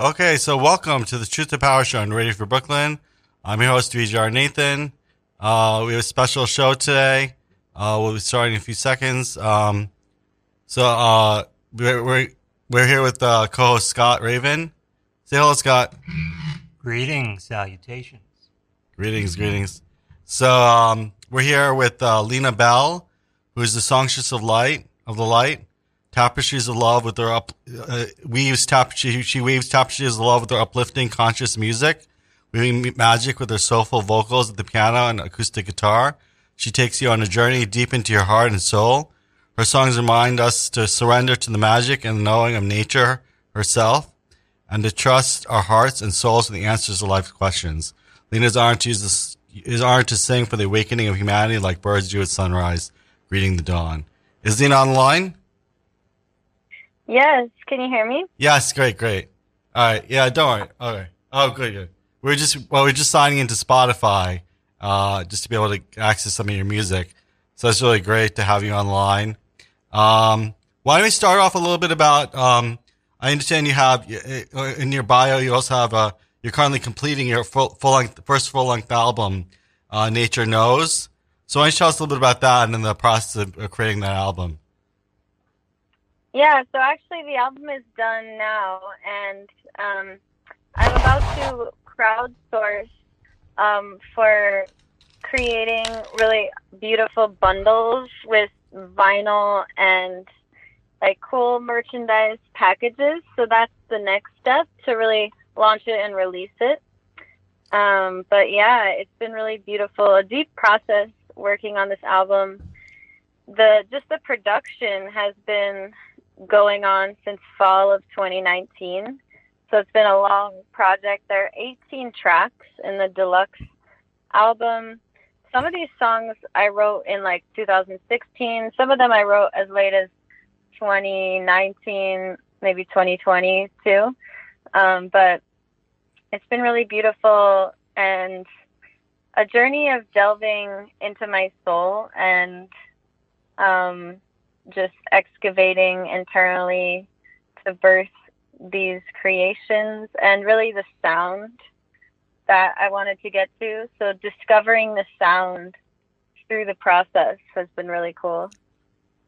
Okay, so welcome to the Truth to Power Show on Radio Free Brooklyn. I'm your host, VJR Nathan. Uh, we have a special show today. Uh, we'll be starting in a few seconds. Um, so uh, we're, we're, we're here with uh, co-host Scott Raven. Say hello, Scott. Greetings, salutations. Greetings, greetings. So um, we're here with uh, Lena Bell, who is the songstress of light of the light, tapestries of love with her up uh, weaves tapestry. She weaves tapestries of love with her uplifting, conscious music, weaving magic with her soulful vocals at the piano and acoustic guitar. She takes you on a journey deep into your heart and soul. Her songs remind us to surrender to the magic and knowing of nature herself, and to trust our hearts and souls to the answers to life's questions. Lena's aren't is aren't to sing for the awakening of humanity like birds do at sunrise, greeting the dawn. Is Lena on the line? Yes. Can you hear me? Yes, great, great. All right, yeah, don't worry. All right. Oh, good, good. We're just well, we're just signing into Spotify, uh, just to be able to access some of your music. So it's really great to have you online. Um, why don't we start off a little bit about? Um, I understand you have uh, in your bio. You also have a. You're currently completing your full, full length, first full length album, uh, Nature Knows. So why don't you tell us a little bit about that and then the process of, of creating that album? Yeah, so actually the album is done now, and um, I'm about to crowdsource um, for creating really beautiful bundles with vinyl and like cool merchandise packages. So that's the next step to really launch it and release it. Um, but yeah, it's been really beautiful, a deep process working on this album. The just the production has been going on since fall of 2019. So it's been a long project. There are 18 tracks in the deluxe album. Some of these songs I wrote in like 2016. Some of them I wrote as late as 2019, maybe 2020 too. Um, but it's been really beautiful and a journey of delving into my soul and um, just excavating internally to birth these creations and really the sound that I wanted to get to. So discovering the sound through the process has been really cool.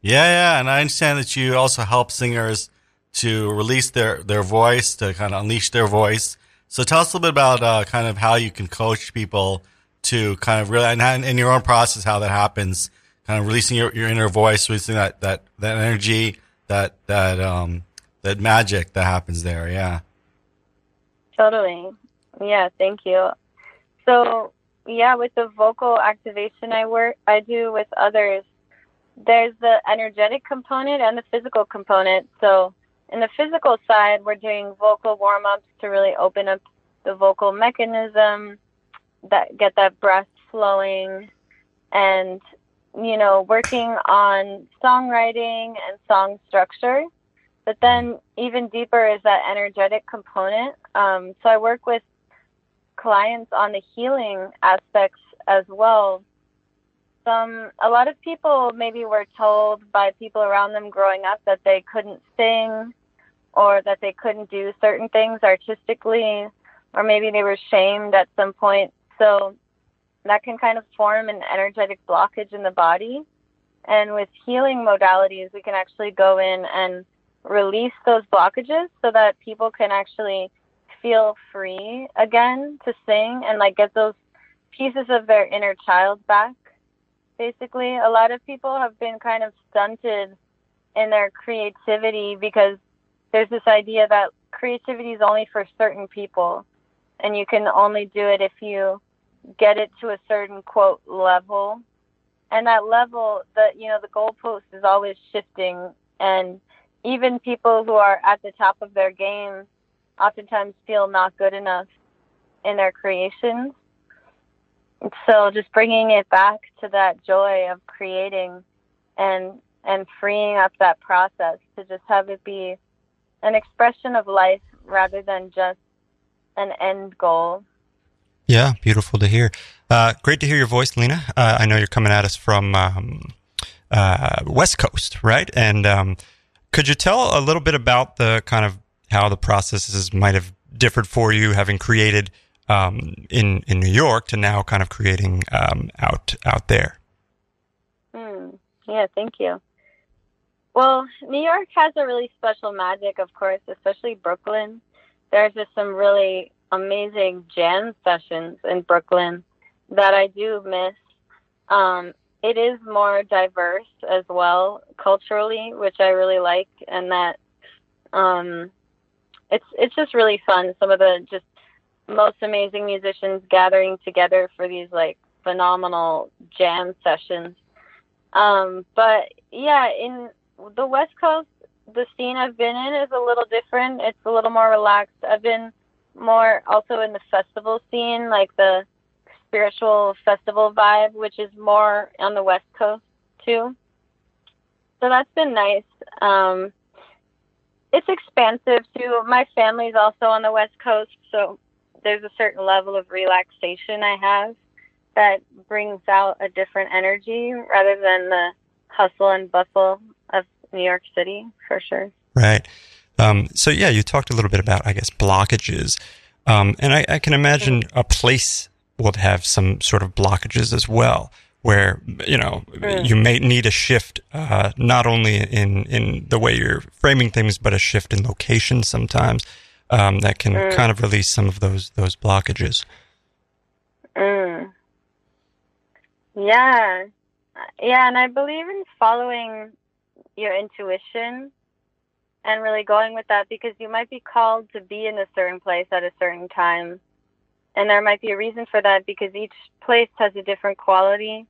Yeah, yeah, and I understand that you also help singers to release their their voice, to kind of unleash their voice. So tell us a little bit about uh, kind of how you can coach people to kind of really, and in your own process, how that happens, kind of releasing your, your inner voice, releasing that, that, that energy, that, that, um, that magic that happens there. Yeah. Totally. Yeah. Thank you. So yeah, with the vocal activation I work, I do with others, there's the energetic component and the physical component. So in the physical side, we're doing vocal warm ups to really open up the vocal mechanism, that get that breath flowing, and you know, working on songwriting and song structure. But then even deeper is that energetic component. Um, so I work with clients on the healing aspects as well. Some, a lot of people maybe were told by people around them growing up that they couldn't sing or that they couldn't do certain things artistically, or maybe they were shamed at some point. So that can kind of form an energetic blockage in the body. And with healing modalities, we can actually go in and release those blockages so that people can actually feel free again to sing and like get those pieces of their inner child back. Basically, a lot of people have been kind of stunted in their creativity because there's this idea that creativity is only for certain people and you can only do it if you get it to a certain quote level. And that level the you know the goalpost is always shifting. And even people who are at the top of their game oftentimes feel not good enough in their creations. So just bringing it back to that joy of creating and and freeing up that process to just have it be an expression of life rather than just an end goal yeah, beautiful to hear. Uh, great to hear your voice, Lena. Uh, I know you're coming at us from um, uh, West Coast, right? And um, could you tell a little bit about the kind of how the processes might have differed for you, having created um, in in New York to now kind of creating um, out out there. Mm, yeah, thank you. Well, New York has a really special magic, of course, especially Brooklyn. There's just some really amazing jam sessions in Brooklyn that I do miss. Um, it is more diverse as well culturally, which I really like, and that um, it's it's just really fun. Some of the just most amazing musicians gathering together for these like phenomenal jam sessions. Um, but yeah, in the West Coast, the scene I've been in is a little different. It's a little more relaxed. I've been more also in the festival scene, like the spiritual festival vibe, which is more on the West Coast too. So that's been nice. Um, it's expansive too. My family's also on the West Coast, so there's a certain level of relaxation I have that brings out a different energy rather than the hustle and bustle of New York City, for sure. Right. Um, so yeah, you talked a little bit about, I guess, blockages, um, and I, I, can imagine a place would have some sort of blockages as well, where you know mm. you may need a shift, uh, not only in in the way you're framing things, but a shift in location sometimes um, that can mm. kind of release some of those those blockages. Mm. Yeah, yeah, and I believe in following your intuition and really going with that because you might be called to be in a certain place at a certain time. And there might be a reason for that because each place has a different quality,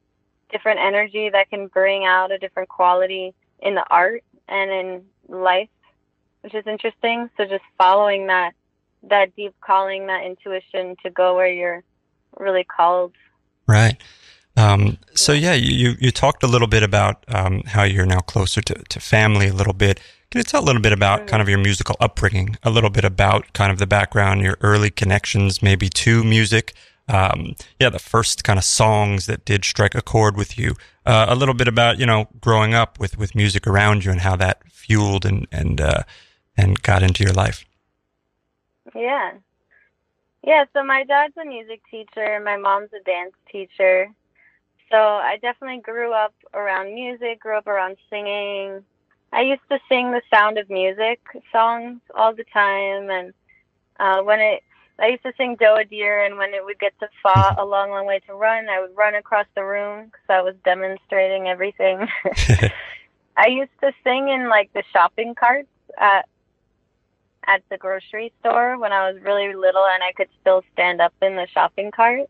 different energy that can bring out a different quality in the art and in life, which is interesting. So just following that, that deep calling, that intuition to go where you're really called. Right. Um, so yeah, you, you talked a little bit about um, how you're now closer to, to family a little bit. Can you tell a little bit about kind of your musical upbringing, a little bit about kind of the background, your early connections maybe to music? Um, yeah, the first kind of songs that did strike a chord with you. Uh, a little bit about you know growing up with with music around you and how that fueled and and uh, and got into your life. Yeah, yeah. So my dad's a music teacher. My mom's a dance teacher. So I definitely grew up around music, grew up around singing. I used to sing the Sound of Music songs all the time, and uh, when it, I used to sing Doe a Deer, and when it would get to fa, a long, long way to run, I would run across the room because I was demonstrating everything. I used to sing in like the shopping carts at at the grocery store when I was really little, and I could still stand up in the shopping cart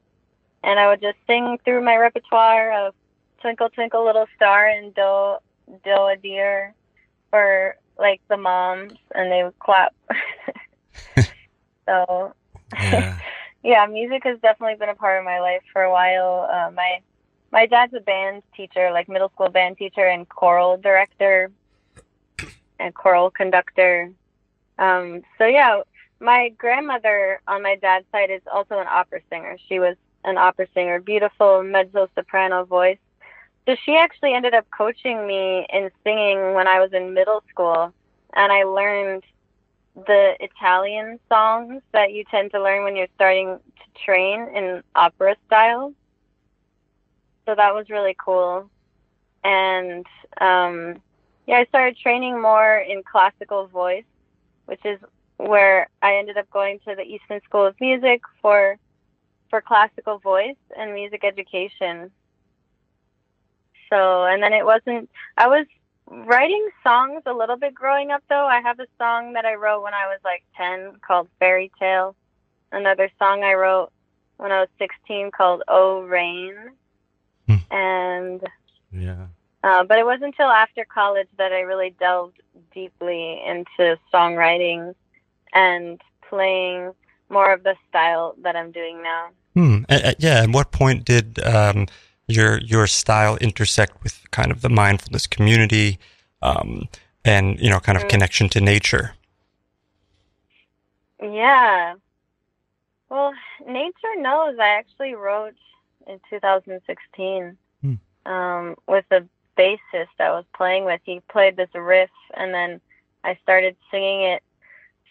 and I would just sing through my repertoire of Twinkle Twinkle Little Star and Do Do a Deer for like the moms, and they would clap. so, yeah. yeah, music has definitely been a part of my life for a while. Uh, my my dad's a band teacher, like middle school band teacher and choral director and choral conductor. Um, so yeah, my grandmother on my dad's side is also an opera singer. She was an opera singer, beautiful mezzo soprano voice. So she actually ended up coaching me in singing when I was in middle school, and I learned the Italian songs that you tend to learn when you're starting to train in opera style. So that was really cool. And um, yeah, I started training more in classical voice, which is where I ended up going to the Eastman School of Music for for classical voice and music education. So, and then it wasn't, I was writing songs a little bit growing up though. I have a song that I wrote when I was like 10 called Fairy Tale. Another song I wrote when I was 16 called Oh Rain. Hmm. And yeah. Uh, but it wasn't until after college that I really delved deeply into songwriting and playing more of the style that I'm doing now. Hmm. Uh, yeah. At what point did um, your your style intersect with kind of the mindfulness community, um, and you know, kind of mm. connection to nature? Yeah. Well, nature knows. I actually wrote in 2016 hmm. um, with the bassist I was playing with. He played this riff, and then I started singing it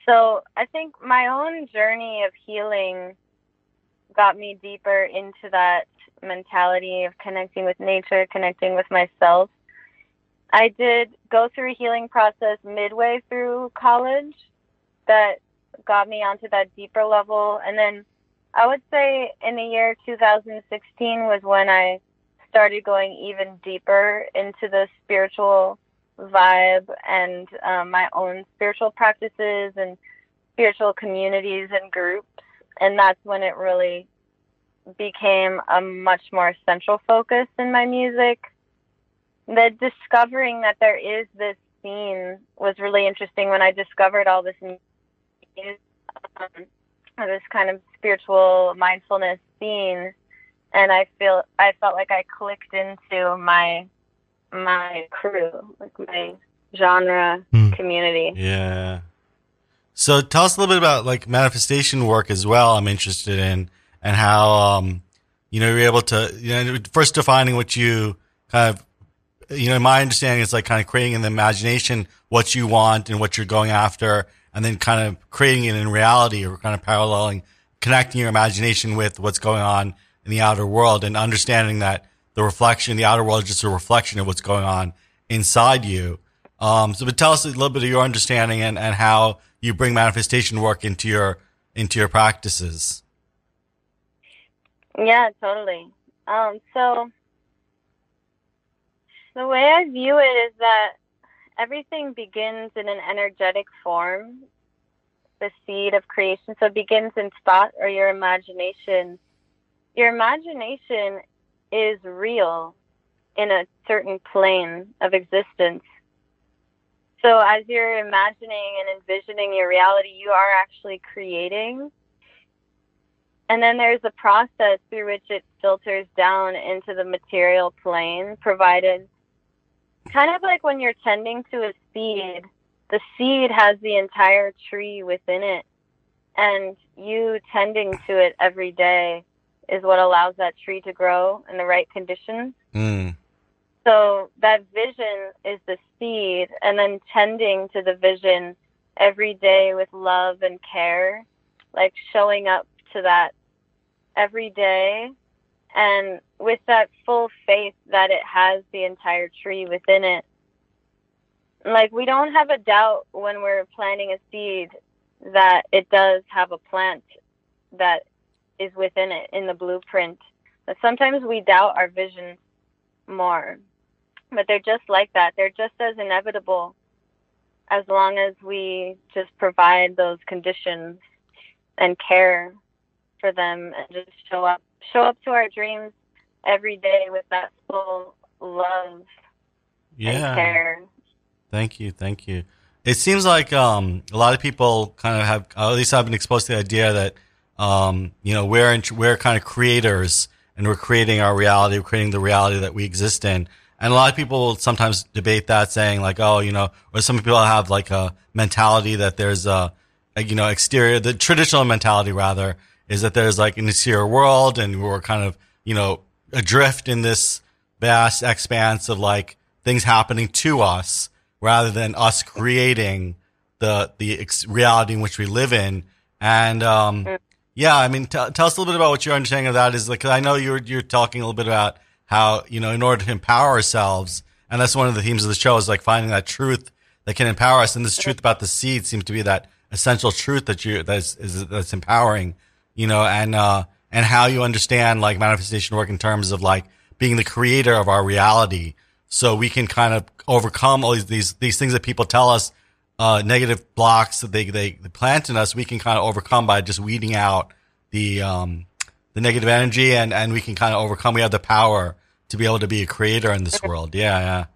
so I think my own journey of healing got me deeper into that mentality of connecting with nature, connecting with myself. I did go through a healing process midway through college that got me onto that deeper level. And then I would say in the year 2016 was when I started going even deeper into the spiritual vibe and um, my own spiritual practices and spiritual communities and groups. And that's when it really became a much more central focus in my music. The discovering that there is this scene was really interesting when I discovered all this music, um, this kind of spiritual mindfulness scene, and I feel I felt like I clicked into my my crew, like my genre Mm. community. Yeah. So tell us a little bit about like manifestation work as well. I'm interested in and how um you know you're able to you know first defining what you kind of you know my understanding is like kind of creating in the imagination what you want and what you're going after and then kind of creating it in reality or kind of paralleling connecting your imagination with what's going on in the outer world and understanding that the reflection the outer world is just a reflection of what's going on inside you um, so, but tell us a little bit of your understanding and, and how you bring manifestation work into your into your practices. Yeah, totally. Um, so the way I view it is that everything begins in an energetic form, the seed of creation. So it begins in thought or your imagination. Your imagination is real in a certain plane of existence. So as you're imagining and envisioning your reality, you are actually creating. And then there's a process through which it filters down into the material plane, provided kind of like when you're tending to a seed, the seed has the entire tree within it. And you tending to it every day is what allows that tree to grow in the right conditions. Mm. So that vision is the seed, and then tending to the vision every day with love and care, like showing up to that every day, and with that full faith that it has the entire tree within it. Like, we don't have a doubt when we're planting a seed that it does have a plant that is within it in the blueprint. But sometimes we doubt our vision more but they're just like that. They're just as inevitable as long as we just provide those conditions and care for them and just show up show up to our dreams every day with that full love and Yeah. care. Thank you. Thank you. It seems like um, a lot of people kind of have, at least I've been exposed to the idea that, um, you know, we're, in, we're kind of creators and we're creating our reality, we're creating the reality that we exist in. And a lot of people will sometimes debate that saying like, oh, you know, or some people have like a mentality that there's a, a, you know, exterior, the traditional mentality rather is that there's like an exterior world and we're kind of, you know, adrift in this vast expanse of like things happening to us rather than us creating the, the ex- reality in which we live in. And, um, yeah, I mean, t- tell us a little bit about what your understanding of that is. Like, 'cause I know you're, you're talking a little bit about how, you know, in order to empower ourselves, and that's one of the themes of the show is like finding that truth that can empower us. And this truth about the seed seems to be that essential truth that you, that's, is, that's empowering, you know, and, uh, and how you understand like manifestation work in terms of like being the creator of our reality. So we can kind of overcome all these, these, these things that people tell us, uh, negative blocks that they, they, they plant in us. We can kind of overcome by just weeding out the, um, the negative energy and, and we can kind of overcome. We have the power to be able to be a creator in this world. Yeah. Yeah.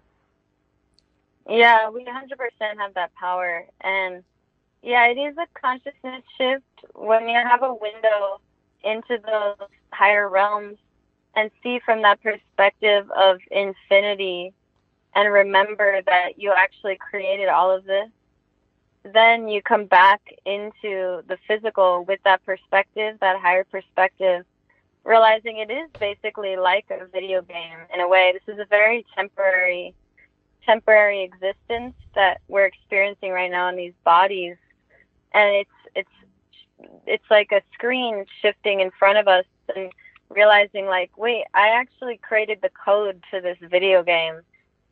Yeah, we 100% have that power. And yeah, it is a consciousness shift when you have a window into those higher realms and see from that perspective of infinity and remember that you actually created all of this. Then you come back into the physical with that perspective, that higher perspective, realizing it is basically like a video game in a way. This is a very temporary temporary existence that we're experiencing right now in these bodies. and it's it's it's like a screen shifting in front of us and realizing like wait i actually created the code to this video game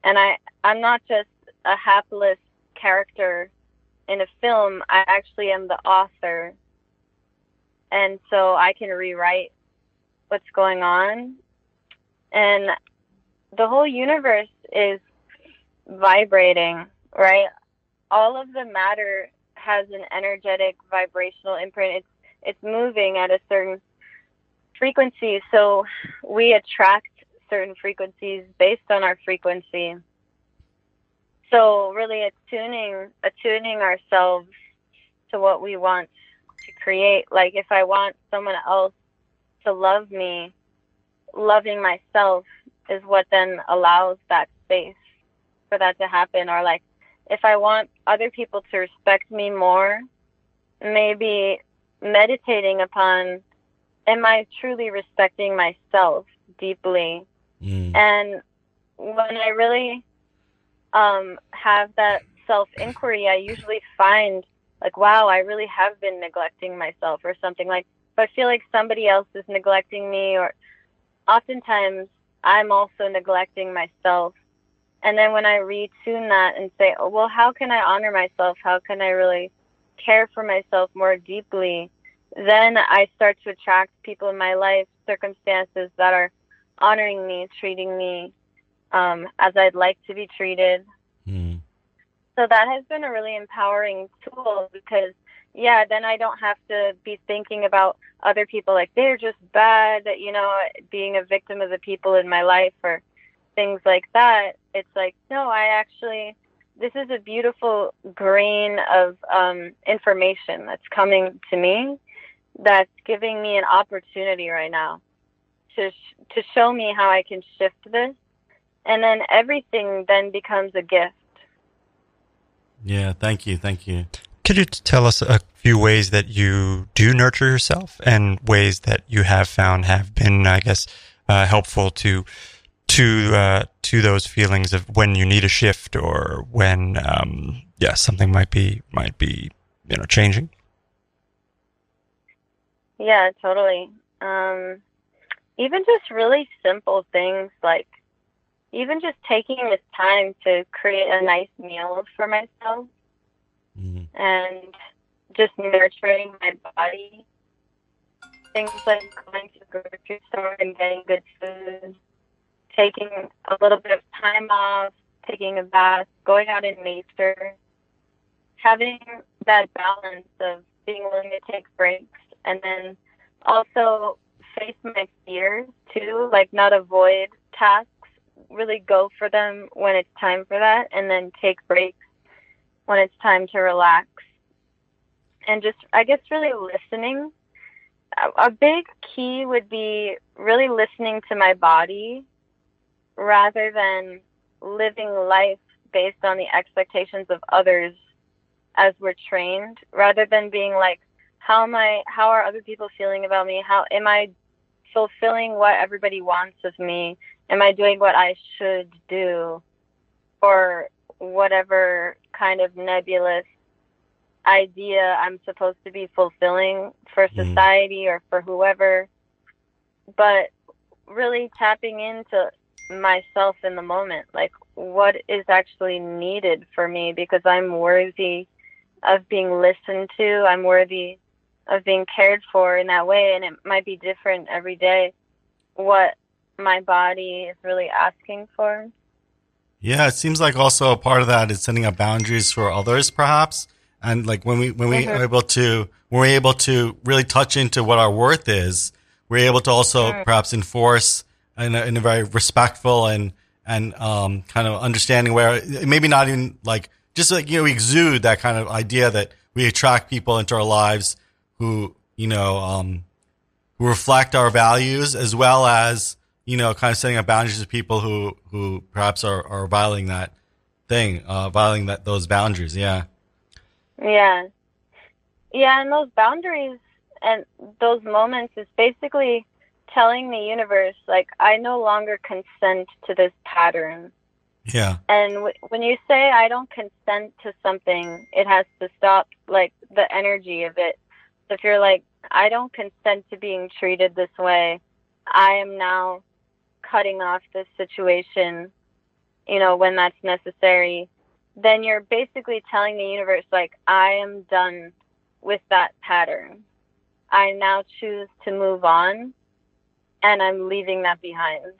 and i i'm not just a hapless character in a film i actually am the author and so i can rewrite what's going on. And the whole universe is vibrating right? All of the matter has an energetic vibrational imprint. It's it's moving at a certain frequency. So we attract certain frequencies based on our frequency. So really attuning attuning ourselves to what we want to create. Like if i want someone else to love me loving myself is what then allows that space for that to happen or like if i want other people to respect me more maybe meditating upon am i truly respecting myself deeply Mm. and when I really um, have that self inquiry, I usually find like, wow, I really have been neglecting myself or something. Like, I feel like somebody else is neglecting me, or oftentimes I'm also neglecting myself. And then when I retune that and say, oh, well, how can I honor myself? How can I really care for myself more deeply? Then I start to attract people in my life, circumstances that are honoring me, treating me um, as I'd like to be treated. Mm. So that has been a really empowering tool because, yeah, then I don't have to be thinking about other people like they're just bad, you know, being a victim of the people in my life or things like that. It's like, no, I actually, this is a beautiful grain of um, information that's coming to me that's giving me an opportunity right now to sh- to show me how I can shift this, and then everything then becomes a gift. Yeah, thank you, thank you. Could you tell us a few ways that you do nurture yourself and ways that you have found have been, I guess, uh, helpful to to uh, to those feelings of when you need a shift or when, um, yeah, something might be might be you know changing. Yeah, totally. Um, even just really simple things like even just taking this time to create a nice meal for myself Mm. and just nurturing my body. Things like going to the grocery store and getting good food, taking a little bit of time off, taking a bath, going out in nature, having that balance of being willing to take breaks and then also face my fears too, like not avoid tasks, really go for them when it's time for that and then take breaks when it's time to relax. And just, I guess, really listening. A, big key would be really listening to my body rather than living life based on the expectations of others as we're trained, rather than being like, how am I, how are other people feeling about me? How am I fulfilling what everybody wants of me? Am I doing what I should do? Or whatever kind of nebulous idea I'm supposed to be fulfilling for Mm. society or for whoever. But really tapping into myself in the moment, like what is actually needed for me because I'm worthy of being listened to. I'm worthy of being cared for in that way. And it might be different every day what my body is really asking for. Yeah, it seems like also a part of that is setting up boundaries for others, perhaps. And like when we when we Mhm. are able to when we're able to really touch into what our worth is, we're able to also Mm. perhaps enforce in a, in a very respectful and and um, kind of understanding where maybe not even like just like you know we exude that kind of idea that we attract people into our lives who you know um, who reflect our values as well as you know kind of setting up boundaries with people who who perhaps are, are violating that thing uh, violating that those boundaries yeah Yeah. Yeah, and those boundaries and those moments is basically telling the universe, like, I no longer consent to this pattern. Yeah. And w- when you say I don't consent to something, it has to stop like the energy of it. So if you're like, I don't consent to being treated this way, I am now cutting off this situation, you know, when that's necessary, then you're basically telling the universe, like, I am done with that pattern. I now choose to move on and I'm leaving that behind.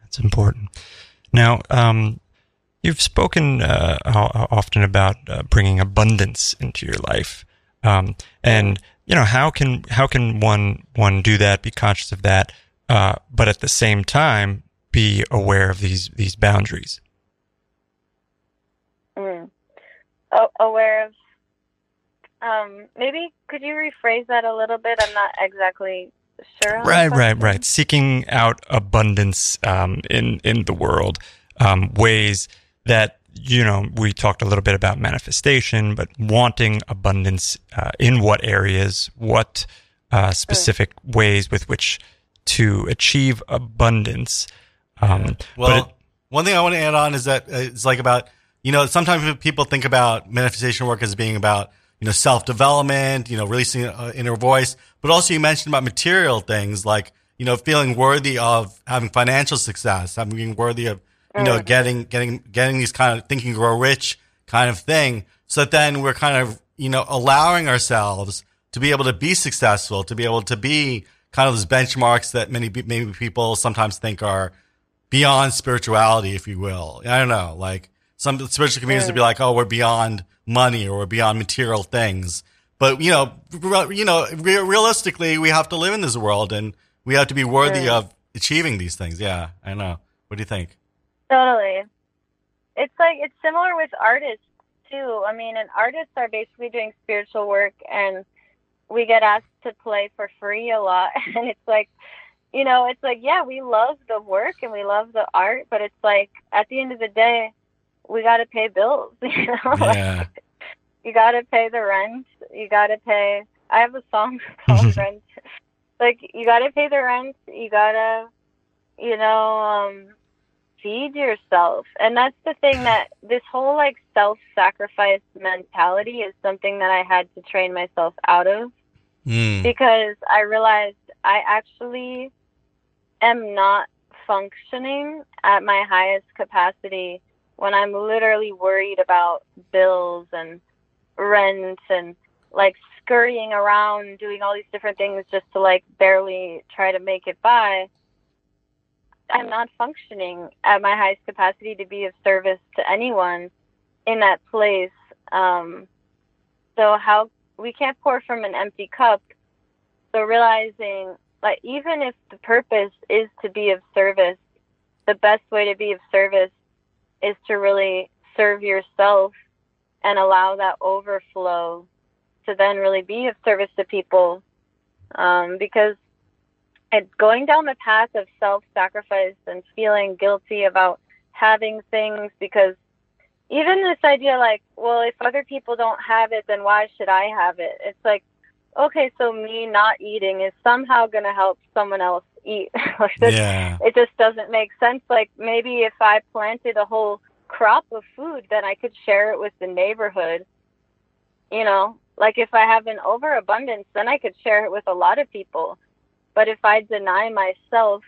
That's important. Now, um, you've spoken uh, often about uh, bringing abundance into your life, um, and you know how can how can one one do that, be conscious of that, uh, but at the same time be aware of these these boundaries. Mm. Oh, aware of. Um, maybe could you rephrase that a little bit? I'm not exactly sure. Right, right, right. Seeking out abundance um, in in the world, um, ways that you know we talked a little bit about manifestation, but wanting abundance uh, in what areas, what uh, specific mm. ways with which to achieve abundance. Um, well, it, one thing I want to add on is that uh, it's like about you know sometimes people think about manifestation work as being about you know, self development, you know, releasing uh, inner voice, but also you mentioned about material things like, you know, feeling worthy of having financial success, having being worthy of, you know, getting, getting, getting these kind of thinking grow rich kind of thing. So that then we're kind of, you know, allowing ourselves to be able to be successful, to be able to be kind of those benchmarks that many, maybe people sometimes think are beyond spirituality, if you will. I don't know, like some spiritual communities would be like, oh, we're beyond money or we're beyond material things. But you know, re- you know, re- realistically, we have to live in this world, and we have to be worthy of achieving these things. Yeah, I know. What do you think? Totally. It's like it's similar with artists too. I mean, and artists are basically doing spiritual work, and we get asked to play for free a lot, and it's like you know, it's like, yeah, we love the work and we love the art, but it's like at the end of the day, we got to pay bills. You know, yeah. like, you got to pay the rent. You got to pay. I have a song called Rent. Like you got to pay the rent. You got to, you know, um, feed yourself. And that's the thing that this whole like self-sacrifice mentality is something that I had to train myself out of mm. because I realized I actually am not functioning at my highest capacity when I'm literally worried about bills and rent and like scurrying around doing all these different things just to like barely try to make it by, I'm not functioning at my highest capacity to be of service to anyone in that place. Um, so how we can't pour from an empty cup. So realizing like even if the purpose is to be of service, the best way to be of service is to really serve yourself and allow that overflow to then really be of service to people. Um, because it, going down the path of self sacrifice and feeling guilty about having things, because even this idea, like, well, if other people don't have it, then why should I have it? It's like, okay, so me not eating is somehow going to help someone else eat. like this, yeah. It just doesn't make sense. Like maybe if I planted a whole crop of food, then I could share it with the neighborhood. You know, like if I have an overabundance, then I could share it with a lot of people. But if I deny myself,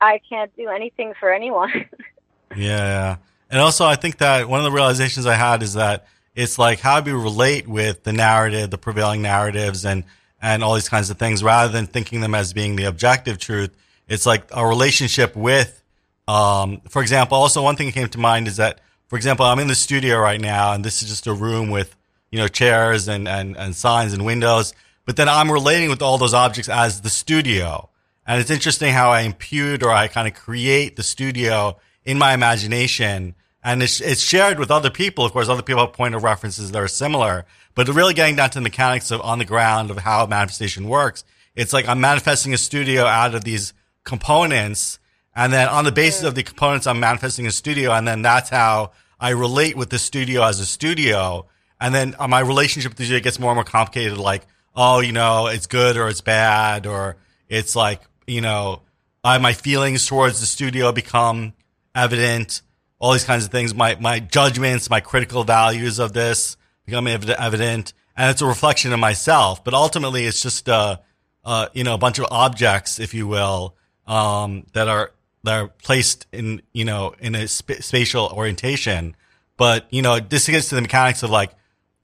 I can't do anything for anyone. yeah. And also, I think that one of the realizations I had is that it's like how do we relate with the narrative, the prevailing narratives, and and all these kinds of things rather than thinking them as being the objective truth. It's like a relationship with, um, for example, also one thing that came to mind is that, for example, I'm in the studio right now and this is just a room with, you know, chairs and, and, and signs and windows. But then I'm relating with all those objects as the studio. And it's interesting how I impute or I kind of create the studio in my imagination. And it's, it's shared with other people. Of course, other people have point of references that are similar. But really getting down to the mechanics of on the ground of how manifestation works, it's like I'm manifesting a studio out of these components. And then on the basis of the components, I'm manifesting a studio. And then that's how I relate with the studio as a studio. And then uh, my relationship with the studio gets more and more complicated. Like, oh, you know, it's good or it's bad or it's like, you know, uh, my feelings towards the studio become evident. All these kinds of things. My my judgments, my critical values of this become evident, and it's a reflection of myself. But ultimately, it's just uh, uh, you know a bunch of objects, if you will, um, that are that are placed in you know in a sp- spatial orientation. But you know, this gets to the mechanics of like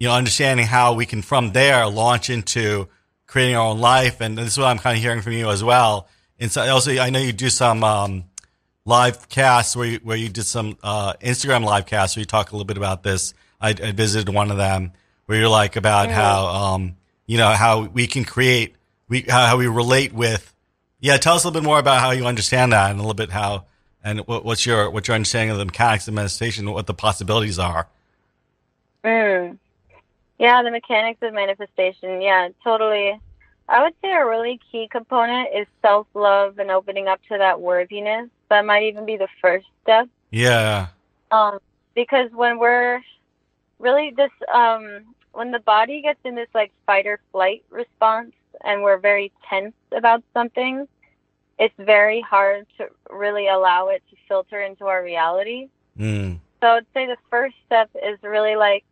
you know understanding how we can from there launch into creating our own life. And this is what I'm kind of hearing from you as well. And so also, I know you do some um, live casts where you, where you did some uh, Instagram live casts where you talk a little bit about this. I, I visited one of them where you're like about how um, you know how we can create we how, how we relate with. Yeah, tell us a little bit more about how you understand that and a little bit how and what, what's your what's your understanding of the mechanics of manifestation, what the possibilities are. Mm. Yeah, the mechanics of manifestation. Yeah, totally. I would say a really key component is self love and opening up to that worthiness. That might even be the first step. Yeah. Um, because when we're really this, um, when the body gets in this like fight or flight response and we're very tense about something, it's very hard to really allow it to filter into our reality. Mm. So I'd say the first step is really like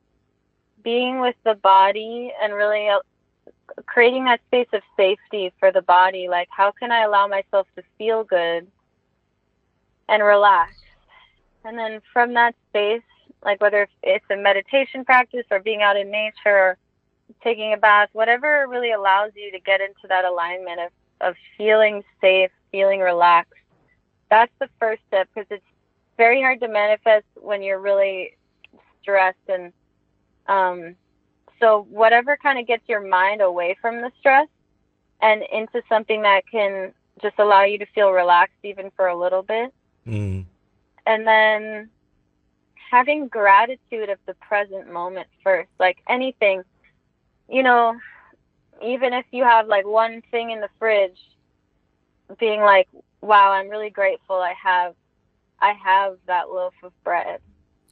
being with the body and really uh, creating that space of safety for the body. Like, how can I allow myself to feel good and relax? And then from that space, like whether it's a meditation practice or being out in nature or taking a bath, whatever really allows you to get into that alignment of, of feeling safe, feeling relaxed. That's the first step because it's very hard to manifest when you're really stressed and um, so whatever kind of gets your mind away from the stress and into something that can just allow you to feel relaxed even for a little bit. Mm. And then having gratitude of the present moment first, like anything, you know, even if you have like one thing in the fridge, being like, wow, I'm really grateful I have, I have that loaf of bread.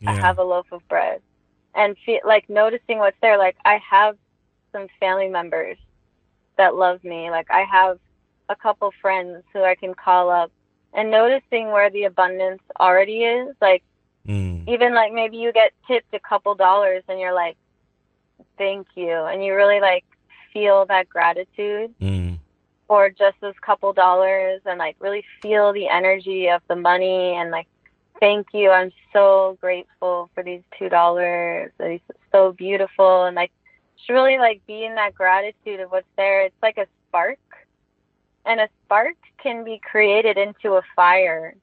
I have a loaf of bread and feel like noticing what's there. Like I have some family members that love me. Like I have a couple friends who I can call up and noticing where the abundance already is. Like Mm. even like maybe you get tipped a couple dollars and you're like, thank you. And you really like feel that gratitude Mm. for just those couple dollars and like really feel the energy of the money and like thank you i'm so grateful for these two dollars It's so beautiful and like just really like be in that gratitude of what's there it's like a spark and a spark can be created into a fire.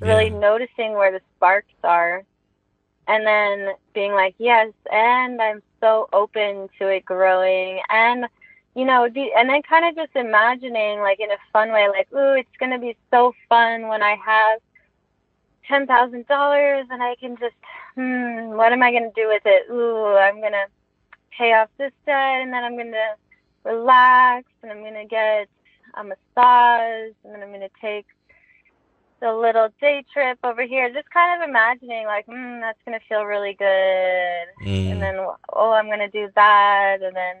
Really noticing where the sparks are and then being like yes and i'm so open to it growing. And you know do, and then kind of just imagining like in a fun way like ooh it's going to be so fun when i have ten thousand dollars and i can just hmm what am i going to do with it? Ooh i'm going to pay off this debt and then i'm going to relax and i'm going to get a massage and then i'm going to take the little day trip over here just kind of imagining like mm, that's going to feel really good. Mm. and then oh i'm going to do that and then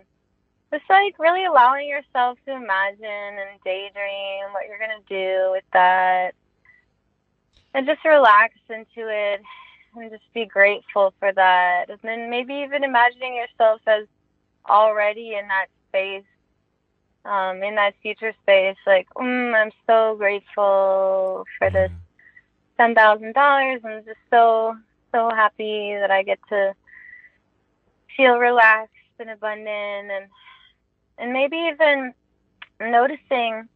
just like really allowing yourself to imagine and daydream what you're going to do with that. And just relax into it and just be grateful for that. And then maybe even imagining yourself as already in that space um, in that future space like mm, i'm so grateful for this ten thousand dollars. I'm just so so happy that i get to feel relaxed and abundant and and maybe even noticing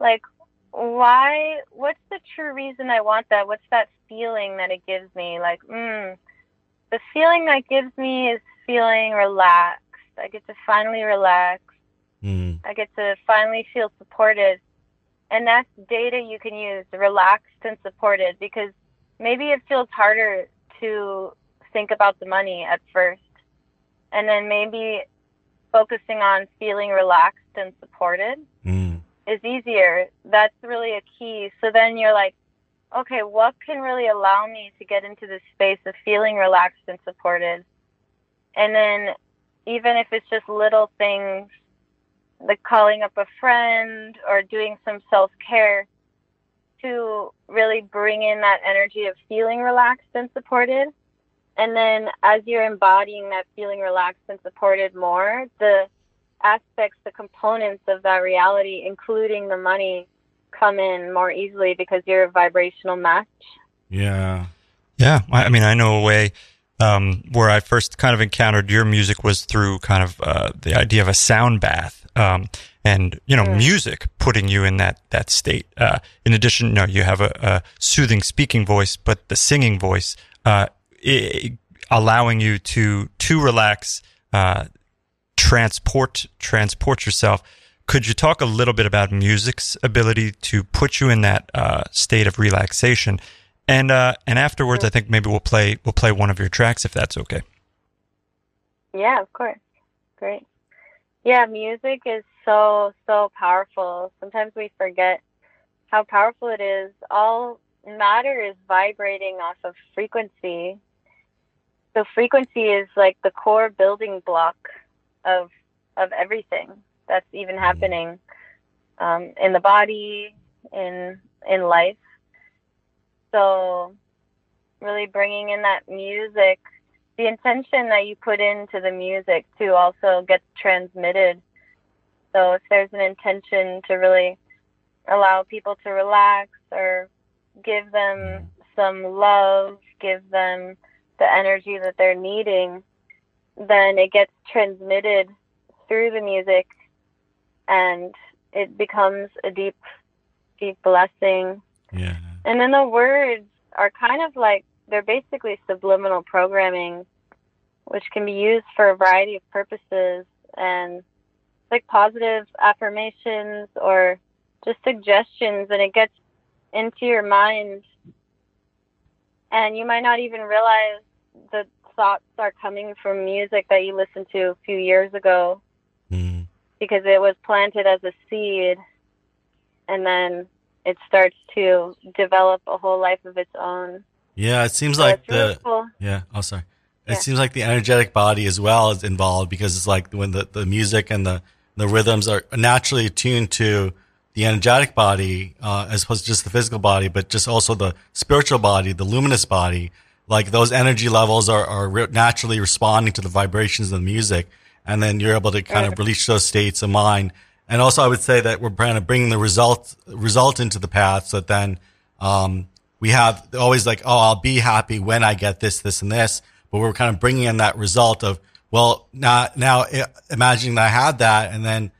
like why what's the true reason i want that? What's that feeling that it gives me? Like mm, the feeling that gives me is feeling relaxed. I get to finally relax Mm. I get to finally feel supported. And that's data you can use, relaxed and supported, because maybe it feels harder to think about the money at first. And then maybe focusing on feeling relaxed and supported Mm. is easier. That's really a key. So then you're like, okay, what can really allow me to get into this space of feeling relaxed and supported? And then even if it's just little things like calling up a friend or doing some self care, to really bring in that energy of feeling relaxed and supported. And then as you're embodying that feeling relaxed and supported more, the aspects, the components of that reality, including the money, come in more easily because you're a vibrational match. Yeah. Yeah. I, I mean, I know a way um, where I first kind of encountered your music was through kind of uh, the idea of a sound bath. Um, and you know, Mm. music putting you in that that state. Uh, in addition, you know, you have a, a soothing speaking voice, but the singing voice uh, i allowing you to to relax, uh, transport transport yourself. Could you talk a little bit about music's ability to put you in that uh, state of relaxation? And uh, and afterwards, I think maybe we'll play we'll play one of your tracks if that's okay. Yeah, of course. Great. Yeah, music is so, so powerful. Sometimes we forget how powerful it is. All matter is vibrating off of frequency. So frequency is like the core building block of of everything that's even happening um, in the body, in in life. So really bringing in that music the intention that you put into the music too also gets transmitted. So if there's an intention to really allow people to relax or give them mm. some love, give them the energy that they're needing, then it gets transmitted through the music and it becomes a deep, deep blessing. Yeah. And then the words are kind of like they're basically subliminal programming, which can be used for a variety of purposes and like positive affirmations or just suggestions, and it gets into your mind. And you might not even realize the thoughts are coming from music that you listened to a few years ago Mm. because it was planted as a seed and then it starts to develop a whole life of its own. Yeah. It seems So like it's really the cool. yeah. Oh, sorry. It seems like the energetic body as well is involved because it's like when the, the music and the the rhythms are naturally attuned to the energetic body uh, as opposed to just the physical body, but just also the spiritual body, the luminous body. Like those energy levels are, are re- naturally responding to the vibrations of the music. And then you're able to kind of release those states of mind. And also I would say that we're kind of bringing the result, result into the path so that then, um, we have always like, oh, I'll be happy when I get this, this, and this. But we're kind of bringing in that result of, well, now, now imagining that I had that and then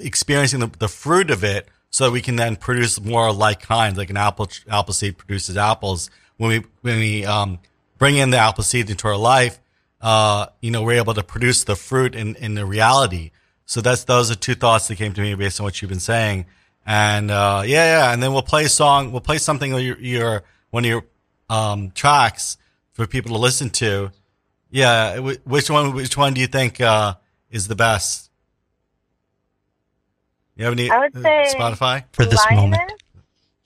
experiencing the, the fruit of it so that we can then produce more like kind, like an apple, apple seed produces apples. When we, when we, um, bring in the apple seed into our life, uh, you know, we're able to produce the fruit in, in the reality. So that's, those are two thoughts that came to me based on what you've been saying. And, uh, yeah, yeah. And then we'll play a song, we'll play something of your, your one of your, um, tracks for people to listen to. Yeah. wh- Which one, which one do you think, uh, is the best? You have any I would uh, say- Spotify? For this Lioness, moment.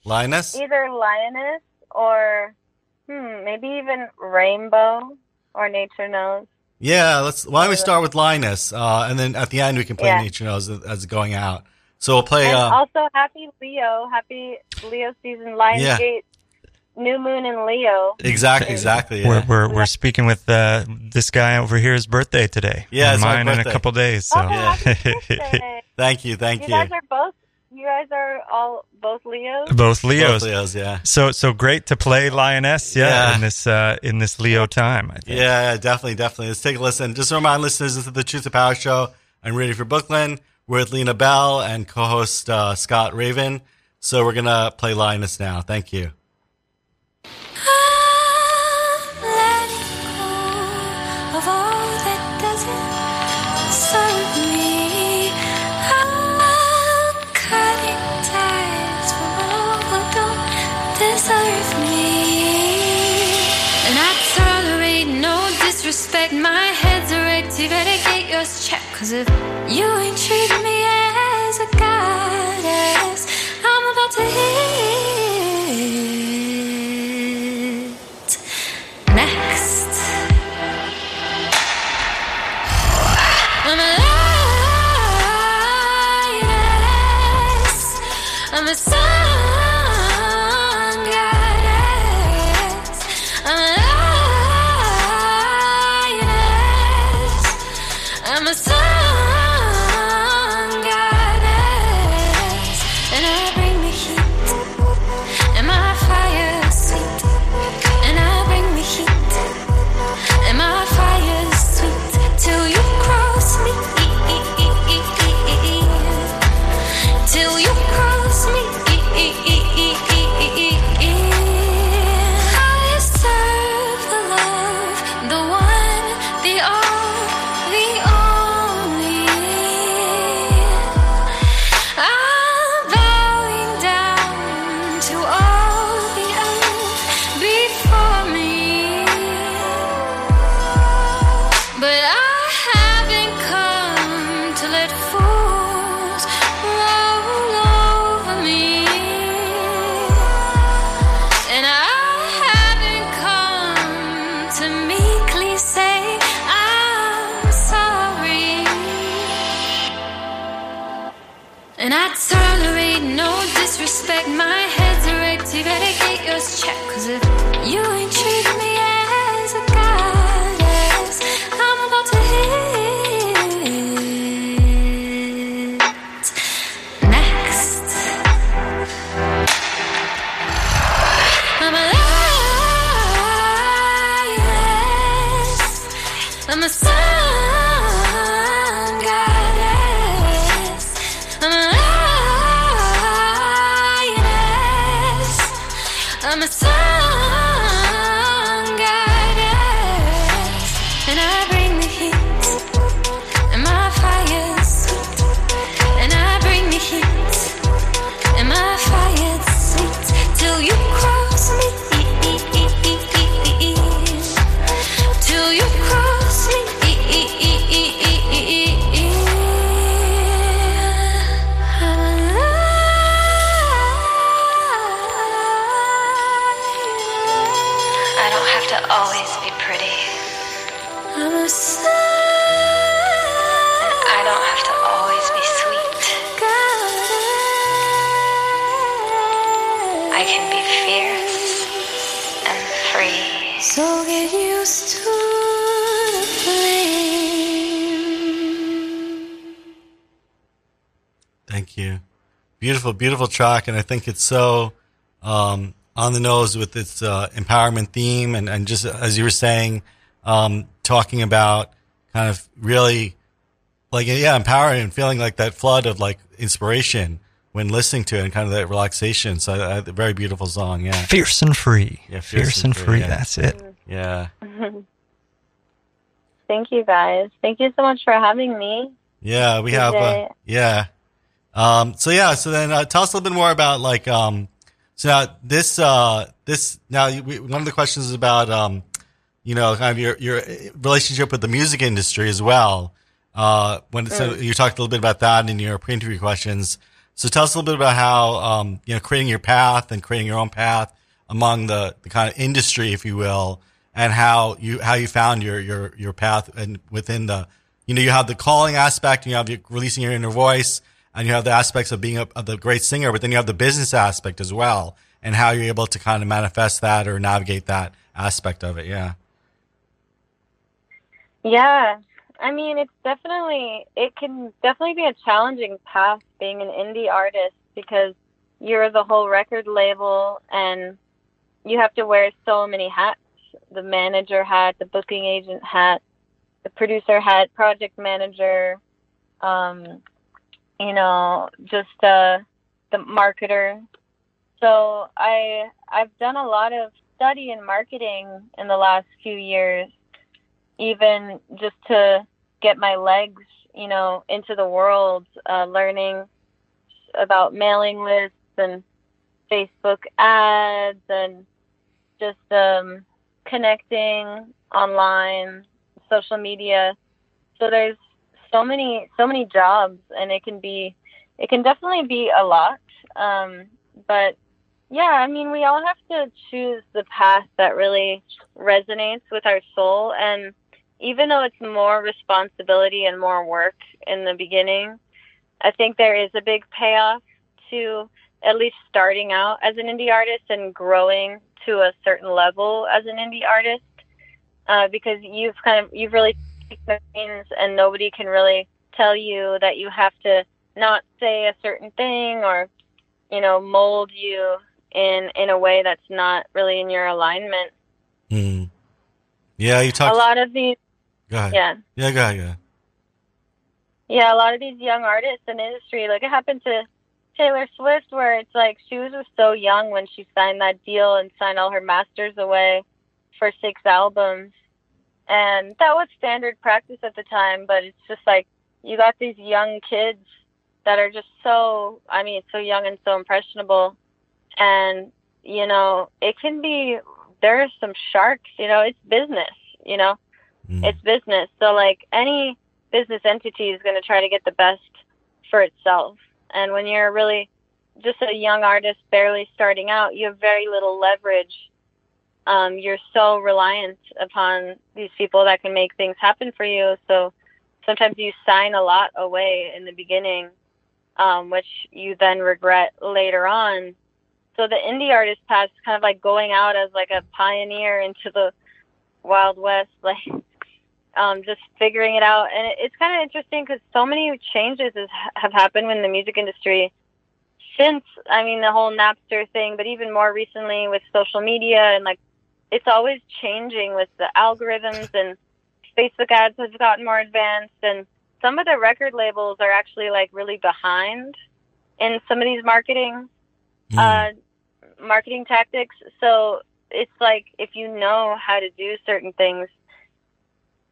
Lioness? either lioness or hmm, maybe even rainbow or nature knows. Yeah, let's. Why don't we start with Lioness, uh, and then at the end we can play Yeah. Nature Knows as, as going out. So we'll play. And Uh, also happy Leo, happy Leo season, Lion's Gate, new moon in Leo. exactly, exactly. We're we're, we're speaking with uh, this guy over here's birthday today. Yeah, it's mine in a couple days. So Oh, happy birthday. Thank you, thank you you. guys are both. You guys are all both Leos. both Leos. Both Leos, yeah, So so great to play Lioness, yeah, Yeah. in this uh, in this Leo time. I think. yeah, yeah, definitely, definitely. Let's take a listen. Just to remind listeners, this is the Truth to Power Show. I'm Radio Free Brooklyn. With Lena Belle and co-host uh, Scott Raven. So we're gonna play Lioness now. Thank you. Cause if you ain't treating me as a goddess, I'm about to hit next. I'm a lioness. I'm a sun goddess. I'm a lioness. I'm a sun. Beautiful, beautiful track, and I think it's so um, on the nose with its uh, empowerment theme, and, and just as you were saying, um, talking about kind of really like yeah, empowering and feeling like that flood of like inspiration when listening to it, and kind of that relaxation. So, uh, a very beautiful song. Yeah, Fierce and free. Yeah, fierce, and free. yeah. That's it. yeah, Thank you guys. Thank you so much for having me. yeah. We have uh, yeah. Um, so yeah, so then uh, tell us a little bit more about like um, so now this uh, this now we, one of the questions is about um, you know kind of your your relationship with the music industry as well. Uh, when so you talked a little bit about that in your pre-interview questions. So tell us a little bit about how um, you know creating your path and creating your own path among the, the kind of industry, if you will, and how you how you found your your your path and within the you know you have the calling aspect, and you have your releasing your inner voice, and you have the aspects of being a, of the great singer, but then you have the business aspect as well, and how you're able to kind of manifest that or navigate that aspect of it. Yeah. Yeah. I mean, it's definitely, it can definitely be a challenging path being an indie artist because you're the whole record label and you have to wear so many hats the manager hat, the booking agent hat, the producer hat, project manager, um, you know, just uh, the marketer. So I I've done a lot of study in marketing in the last few years, even just to get my legs, you know, into the world, uh, learning about mailing lists and Facebook ads and just um, connecting online, social media. So there's so many so many jobs, and it can be it can definitely be a lot. Um, but yeah, I mean, we all have to choose the path that really resonates with our soul. And even though it's more responsibility and more work in the beginning, I think there is a big payoff to at least starting out as an indie artist and growing to a certain level as an indie artist. Uh, because you've kind of you've really reins and nobody can really tell you that you have to not say a certain thing or you know mold you in in a way that's not really in your alignment. Hmm. Yeah, you talk A lot of these, yeah, Yeah, go ahead. Yeah. yeah, a lot of these young artists in the industry, like it happened to Taylor Swift, where it's like she was just so young when she signed that deal and signed all her masters away for six albums, and that was standard practice at the time. But it's just like you got these young kids that are just so, I mean, so young and so impressionable, and you know, it can be. There are some sharks, you know. It's business, you know. Mm. It's business. So like any business entity is going to try to get the best for itself. And when you're really just a young artist barely starting out, you have very little leverage. Um, you're so reliant upon these people that can make things happen for you. So sometimes you sign a lot away in the beginning, um, which you then regret later on. So the indie artist path is kind of like going out as like a pioneer into the wild west, like um, just figuring it out. And it, it's kind of interesting because so many changes is, have happened in the music industry since, I mean, the whole Napster thing, but even more recently with social media and like it's always changing with the algorithms and Facebook ads have gotten more advanced and some of the record labels are actually like really behind in some of these marketing Mm. uh, marketing tactics. So it's like if you know how to do certain things,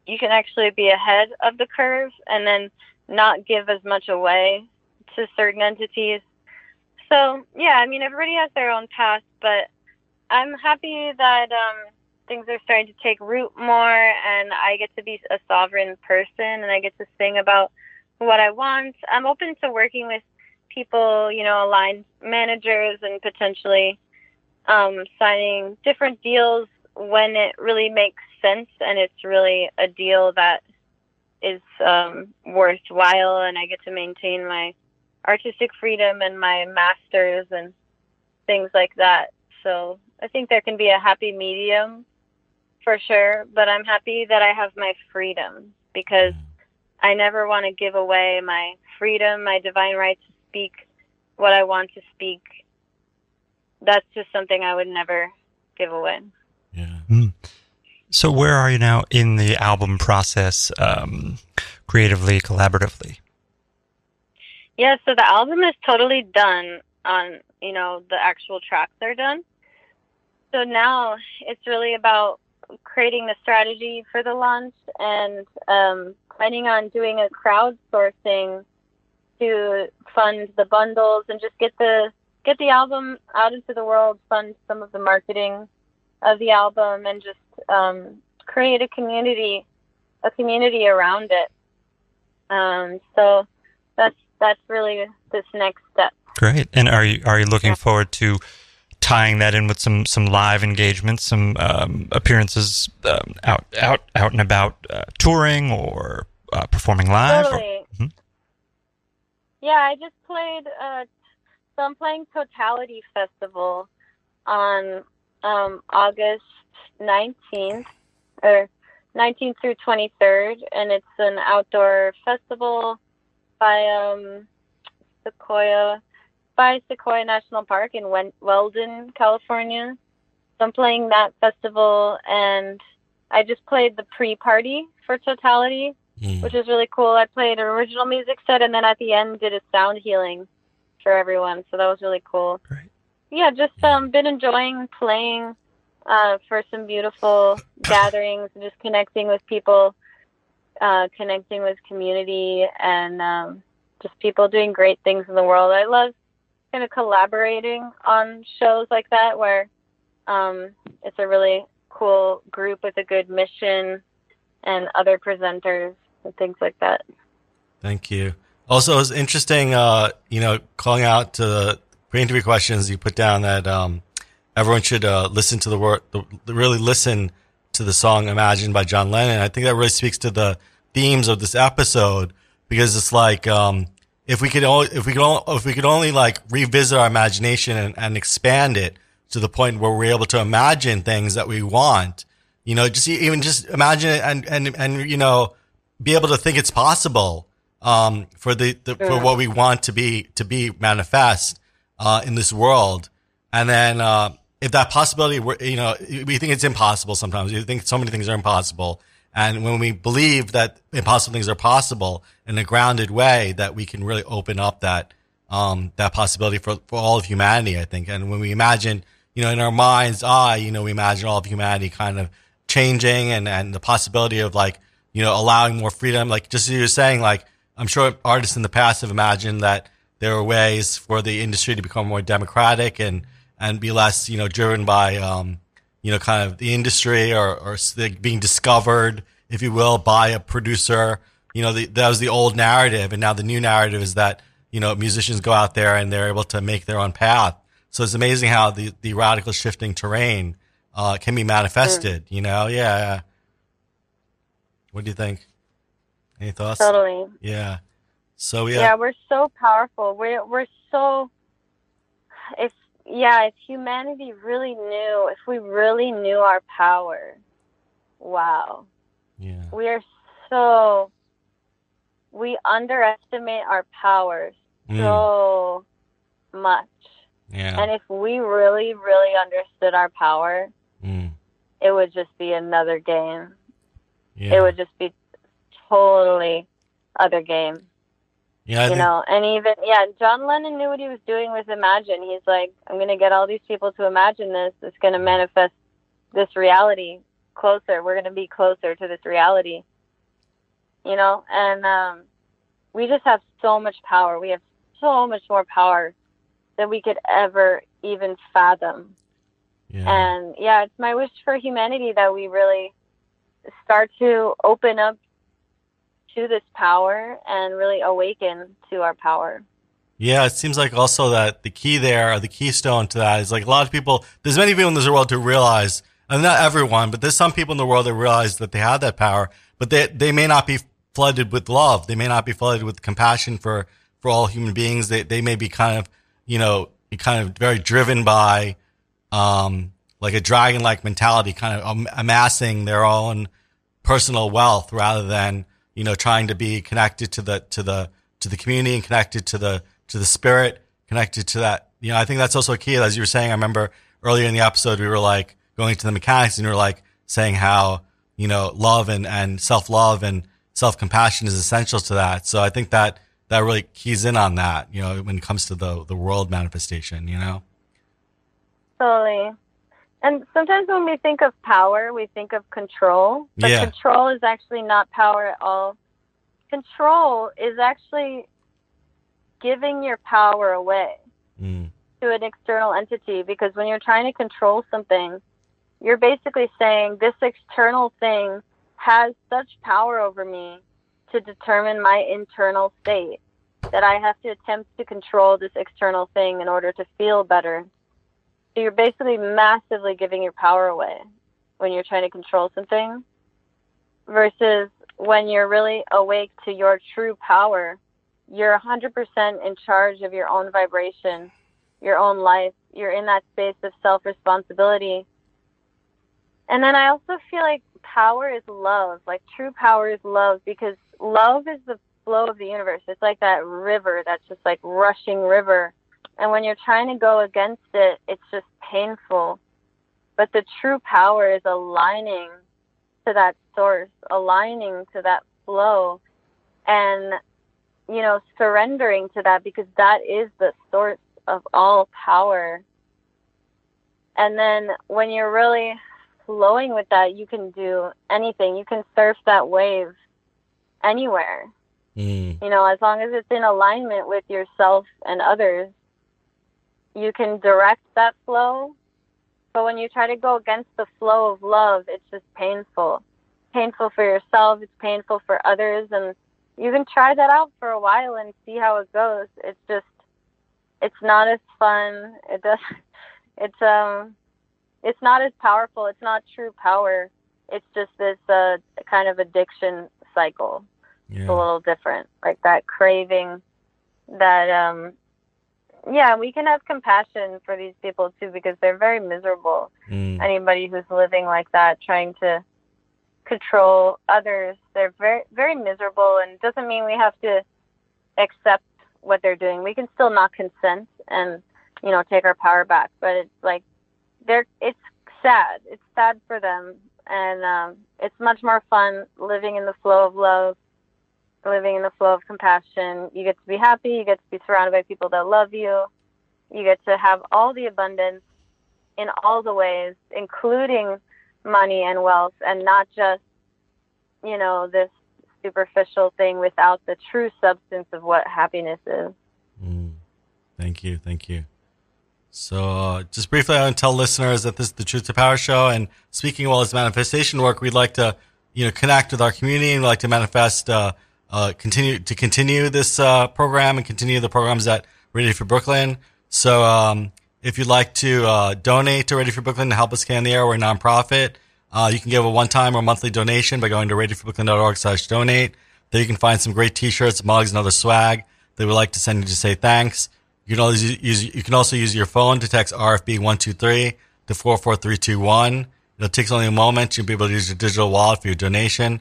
you can actually be ahead of the curve and then not give as much away to certain entities. So yeah, I mean everybody has their own path, but I'm happy that um, things are starting to take root more, and I get to be a sovereign person, and I get to sing about what I want. I'm open to working with people, you know, aligned managers, and potentially um, signing different deals when it really makes sense and it's really a deal that is um, worthwhile, and I get to maintain my artistic freedom and my masters and things like that. So I think there can be a happy medium for sure, but I'm happy that I have my freedom because I never want to give away my freedom, my divine right to speak what I want to speak. That's just something I would never give away. Yeah. So where are you now in the album process, um, creatively, collaboratively? Yeah, so the album is totally done on, you know, the actual tracks are done. So now it's really about creating the strategy for the launch and um, planning on doing a crowdsourcing to fund the bundles and just get the get the album out into the world, fund some of the marketing of the album, and just um, create a community a community around it. Um, so that's that's really this next step. Great. And are you are you looking forward to tying that in with some some live engagements, some um, appearances um, out out out and about uh, touring or uh, performing live? or- Totally. Mhm. Yeah, I just played. Uh, so I'm playing Totality Festival on um, August 19th, or 19th through 23rd, and it's an outdoor festival by um, Sequoia by Sequoia National Park in Wen- Weldon, California. So I'm playing that festival, and I just played the pre-party for Totality Mm. which is really cool. I played an original music set and then at the end did a sound healing for everyone. So that was really cool. Great. Yeah, just um been enjoying playing uh for some beautiful gatherings and just connecting with people, uh connecting with community and um just people doing great things in the world. I love kind of collaborating on shows like that where um it's a really cool group with a good mission and other presenters and things like that. Thank you. Also, it was interesting, uh, you know, calling out to the pre-interview questions. You put down that um, everyone should uh, listen to the the, really listen to the song "Imagine" by John Lennon. I think that really speaks to the themes of this episode because it's like um, if we could only, if we could only, if we could only like revisit our imagination and, and expand it to the point where we're able to imagine things that we want. You know, just even just imagine it and and and you know, be able to think it's possible um, for the, the for what we want to be to be manifest uh, in this world. And then uh, if that possibility, were, you know, we think it's impossible sometimes. We think so many things are impossible. And when we believe that impossible things are possible in a grounded way, that we can really open up that um, that possibility for, for all of humanity, I think. And when we imagine, you know, in our mind's eye, you know, we imagine all of humanity kind of changing and, and the possibility of like, you know, allowing more freedom. Like just as you were saying, like, I'm sure artists in the past have imagined that there are ways for the industry to become more democratic and, and be less, you know, driven by, um, you know, kind of the industry or, or being discovered if you will, by a producer. You know, the, that was the old narrative, and now the new narrative is that you know musicians go out there and they're able to make their own path. So it's amazing how the the radical shifting terrain uh, can be manifested. You know, yeah. What do you think? Any thoughts? Totally. Yeah. So Yeah. yeah. we're so powerful. We're we're so if yeah, if humanity really knew, if we really knew our power, wow. Yeah. We are so we underestimate our powers Mm, so much. yeah. And if we really, really understood our power, Mm, it would just be another game. yeah. It would just be totally other game. Yeah. I you know, and even yeah, John Lennon knew what he was doing with Imagine. He's like, I'm gonna get all these people to imagine this. It's gonna manifest this reality closer. We're gonna be closer to this reality. You know, and um, we just have so much power. We have so much more power than we could ever even fathom. yeah. And yeah, it's my wish for humanity that we really start to open up to this power and really awaken to our power. Yeah, it seems like also that the key there, or the keystone to that, is like a lot of people. There's many people in this world who realize, and not everyone, but there's some people in the world that realize that they have that power, but they they may not be flooded with love. They may not be flooded with compassion for for all human beings. They they may be kind of you know kind of very driven by um like a dragon like mentality, kind of amassing their own personal wealth rather than you know trying to be connected to the to the to the community and connected to the to the spirit connected to that you know i think that's also key. As you were saying i remember earlier in the episode we were like going to the mechanics and we were like saying how you know love and and self-love and self-compassion is essential to that. So i think that that really keys in on that you know when it comes to the the world manifestation you know? Totally. And sometimes when we think of power, we think of control. But Yeah. control is actually not power at all. Control is actually giving your power away mm, to an external entity because when you're trying to control something, you're basically saying this external thing has such power over me to determine my internal state that I have to attempt to control this external thing in order to feel better. So you're basically massively giving your power away when you're trying to control something versus when you're really awake to your true power. You're 100% in charge of your own vibration, your own life. You're in that space of self responsibility. And then I also feel like power is love. Like true power is love because love is the flow of the universe. It's like that river that's just like rushing river. And when you're trying to go against it, it's just painful. But the true power is aligning to that source, aligning to that flow, and, you know, surrendering to that because that is the source of all power. And then when you're really flowing with that, you can do anything. You can surf that wave anywhere mm, you know, as long as it's in alignment with yourself and others, you can direct that flow. But when you try to go against the flow of love, it's just painful. Painful for yourself, it's painful for others, and you can try that out for a while and see how it goes. It's just, it's not as fun. It does, it's um, it's not as powerful. It's not true power. It's just this uh, kind of addiction cycle yeah. a little different like that craving that um yeah we can have compassion for these people too because they're very miserable. Mm, anybody who's living like that trying to control others they're very very miserable and it doesn't mean we have to accept what they're doing. We can still not consent and you know take our power back but it's like they're it's sad. It's sad for them and um it's much more fun living in the flow of love living in the flow of compassion. You get to be happy. You get to be surrounded by people that love you. You get to have all the abundance in all the ways, including money and wealth, and not just, you know, this superficial thing without the true substance of what happiness is. mm. Thank you, thank you. So, uh, just briefly, I want to tell listeners that this is the Truth to Power show. And speaking of all this manifestation work, we'd like to you know, connect with our community and would like to manifest, uh, uh, continue to continue this, uh, program and continue the programs at Radio Free Brooklyn. So, um, if you'd like to, uh, donate to Radio Free Brooklyn to help us can the air, we're a nonprofit. Uh, you can give a one-time or monthly donation by going to radiofreebrooklyn.org slash donate. There you can find some great t-shirts, mugs, and other swag they would like to send you to say thanks. You can always use, you can also use your phone to text RFB 123 to 44321. It takes only a moment. You'll be able to use your digital wallet for your donation.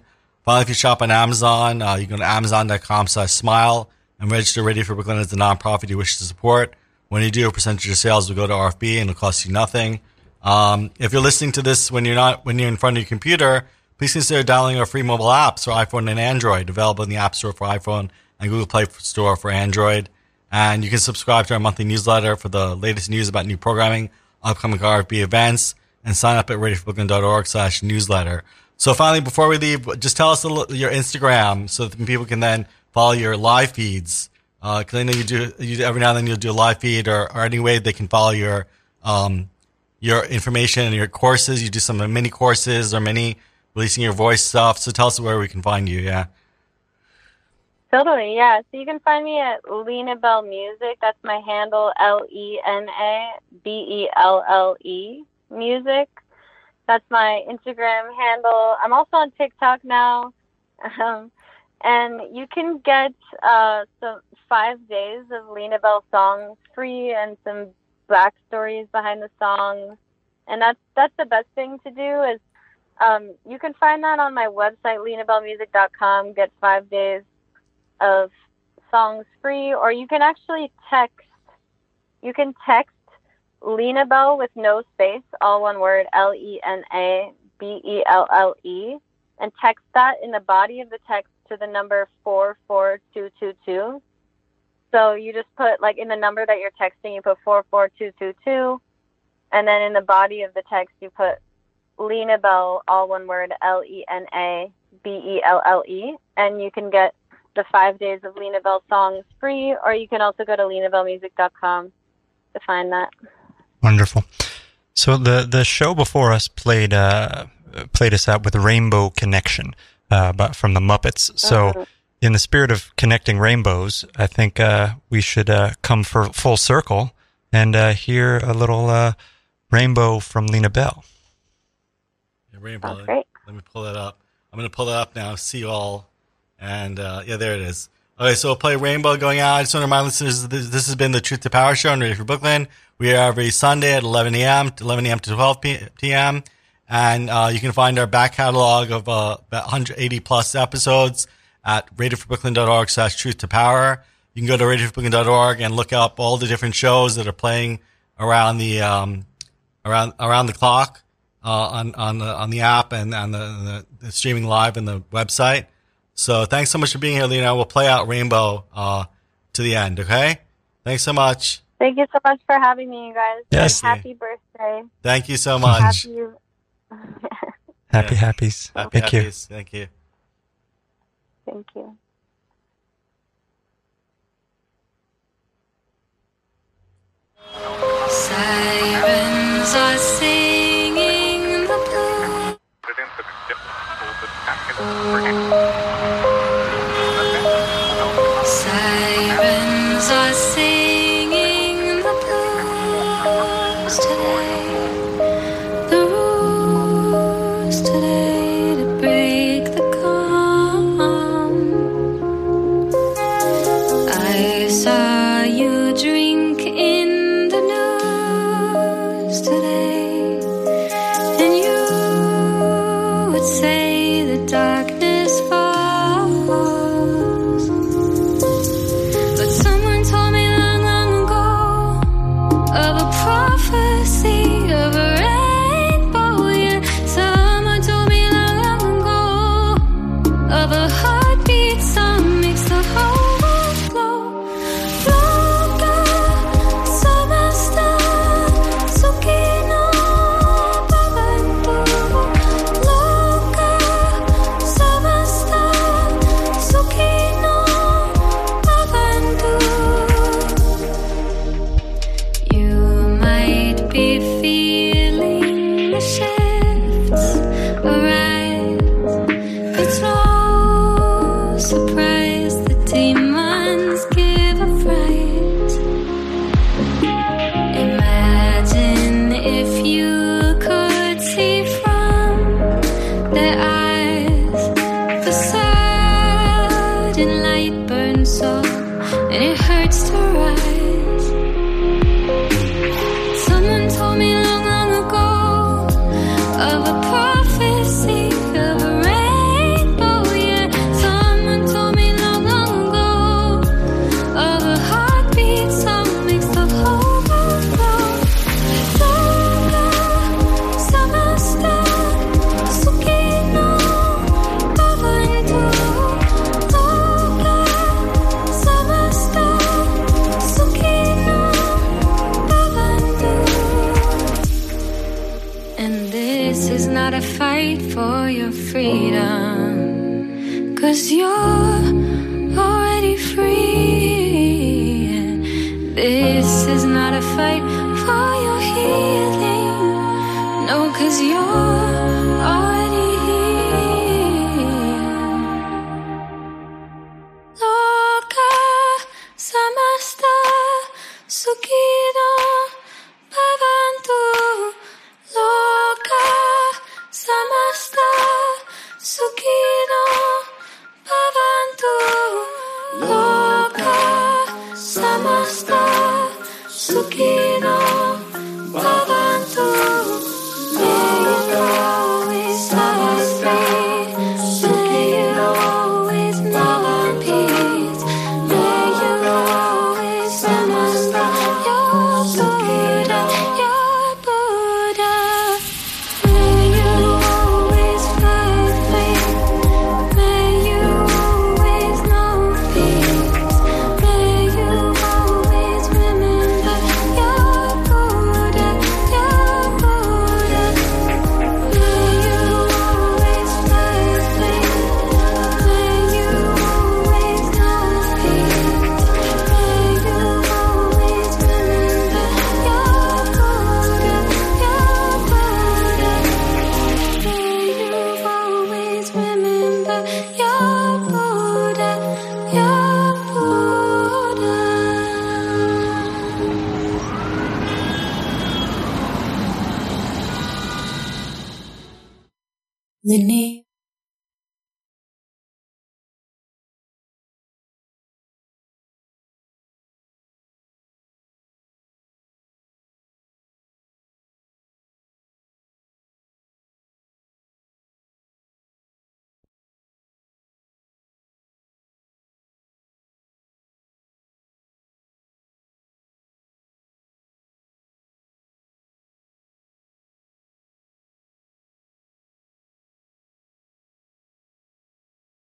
If you shop on Amazon, uh, you can go to amazon.com slash smile and register Radio Free Brooklyn as the nonprofit you wish to support. When you do, a percentage of your sales will go to RFB and it'll cost you nothing. Um, if you're listening to this when you're not, when you're in front of your computer, please consider downloading our free mobile apps for iPhone and Android, available in the App Store for iPhone and Google Play Store for Android. And you can subscribe to our monthly newsletter for the latest news about new programming, upcoming RFB events, and sign up at radiofreebrooklyn.org slash newsletter. So finally, before we leave, just tell us little, your Instagram so that people can then follow your live feeds. Uh, cause I know you do, you, every now and then you'll do a live feed or, or any way they can follow your, um, your information and your courses. You do some mini courses or mini releasing your voice stuff. So tell us where we can find you. Yeah. Totally, yeah. So you can find me at Lena Belle Music. That's my handle, L E N A B E L L E Music. That's my Instagram handle. I'm also on TikTok now. Um, and you can get uh, some five days of Lena Belle songs free and some backstories behind the songs. And that's that's the best thing to do is um, you can find that on my website, lenabellemusic.com. Get five days of songs free, or you can actually text. You can text Lena Belle with no space, all one word, L E N A B E L L E, and text that in the body of the text to the number 44222. So you just put, like, in the number that you're texting, you put 44222, and then in the body of the text, you put Lena Belle, all one word, L E N A B E L L E, and you can get the five days of Lena Belle songs free, or you can also go to lenabellemusic.com to find that. Wonderful. So the the show before us played uh, played us out with Rainbow Connection, uh, but from the Muppets. So. Mhm. In the spirit of connecting rainbows, I think uh, we should uh, come for full circle and uh, hear a little uh, rainbow from Lena Belle. Yeah, Rainbow. Sounds great. Let me pull that up. I'm going to pull it up now. See you all. And uh, yeah, there it is. Okay, so we'll play Rainbow going out. I just want to remind listeners this, this has been the Truth to Power Show on Radio Free Brooklyn. We are every Sunday at 11 a.m. to 11 a.m. to 12 p.m. And uh, you can find our back catalog of uh, about 180 plus episodes at radiofreebrooklyn.org slash truth to power. You can go to radiofreebrooklyn.org and look up all the different shows that are playing around the um, around around the clock uh, on on the on the app and on the, the, the streaming live and the website. So thanks so much for being here, Lena. We'll play out Rainbow uh, to the end. Okay. Thanks so much. Thank you so much for having me, you guys. Yes. And happy birthday. Thank you so much. Happy. Happy Yeah. happies. Happy Thank you. Thank you. Thank you. Sirens are singing the blues. Sirens are singing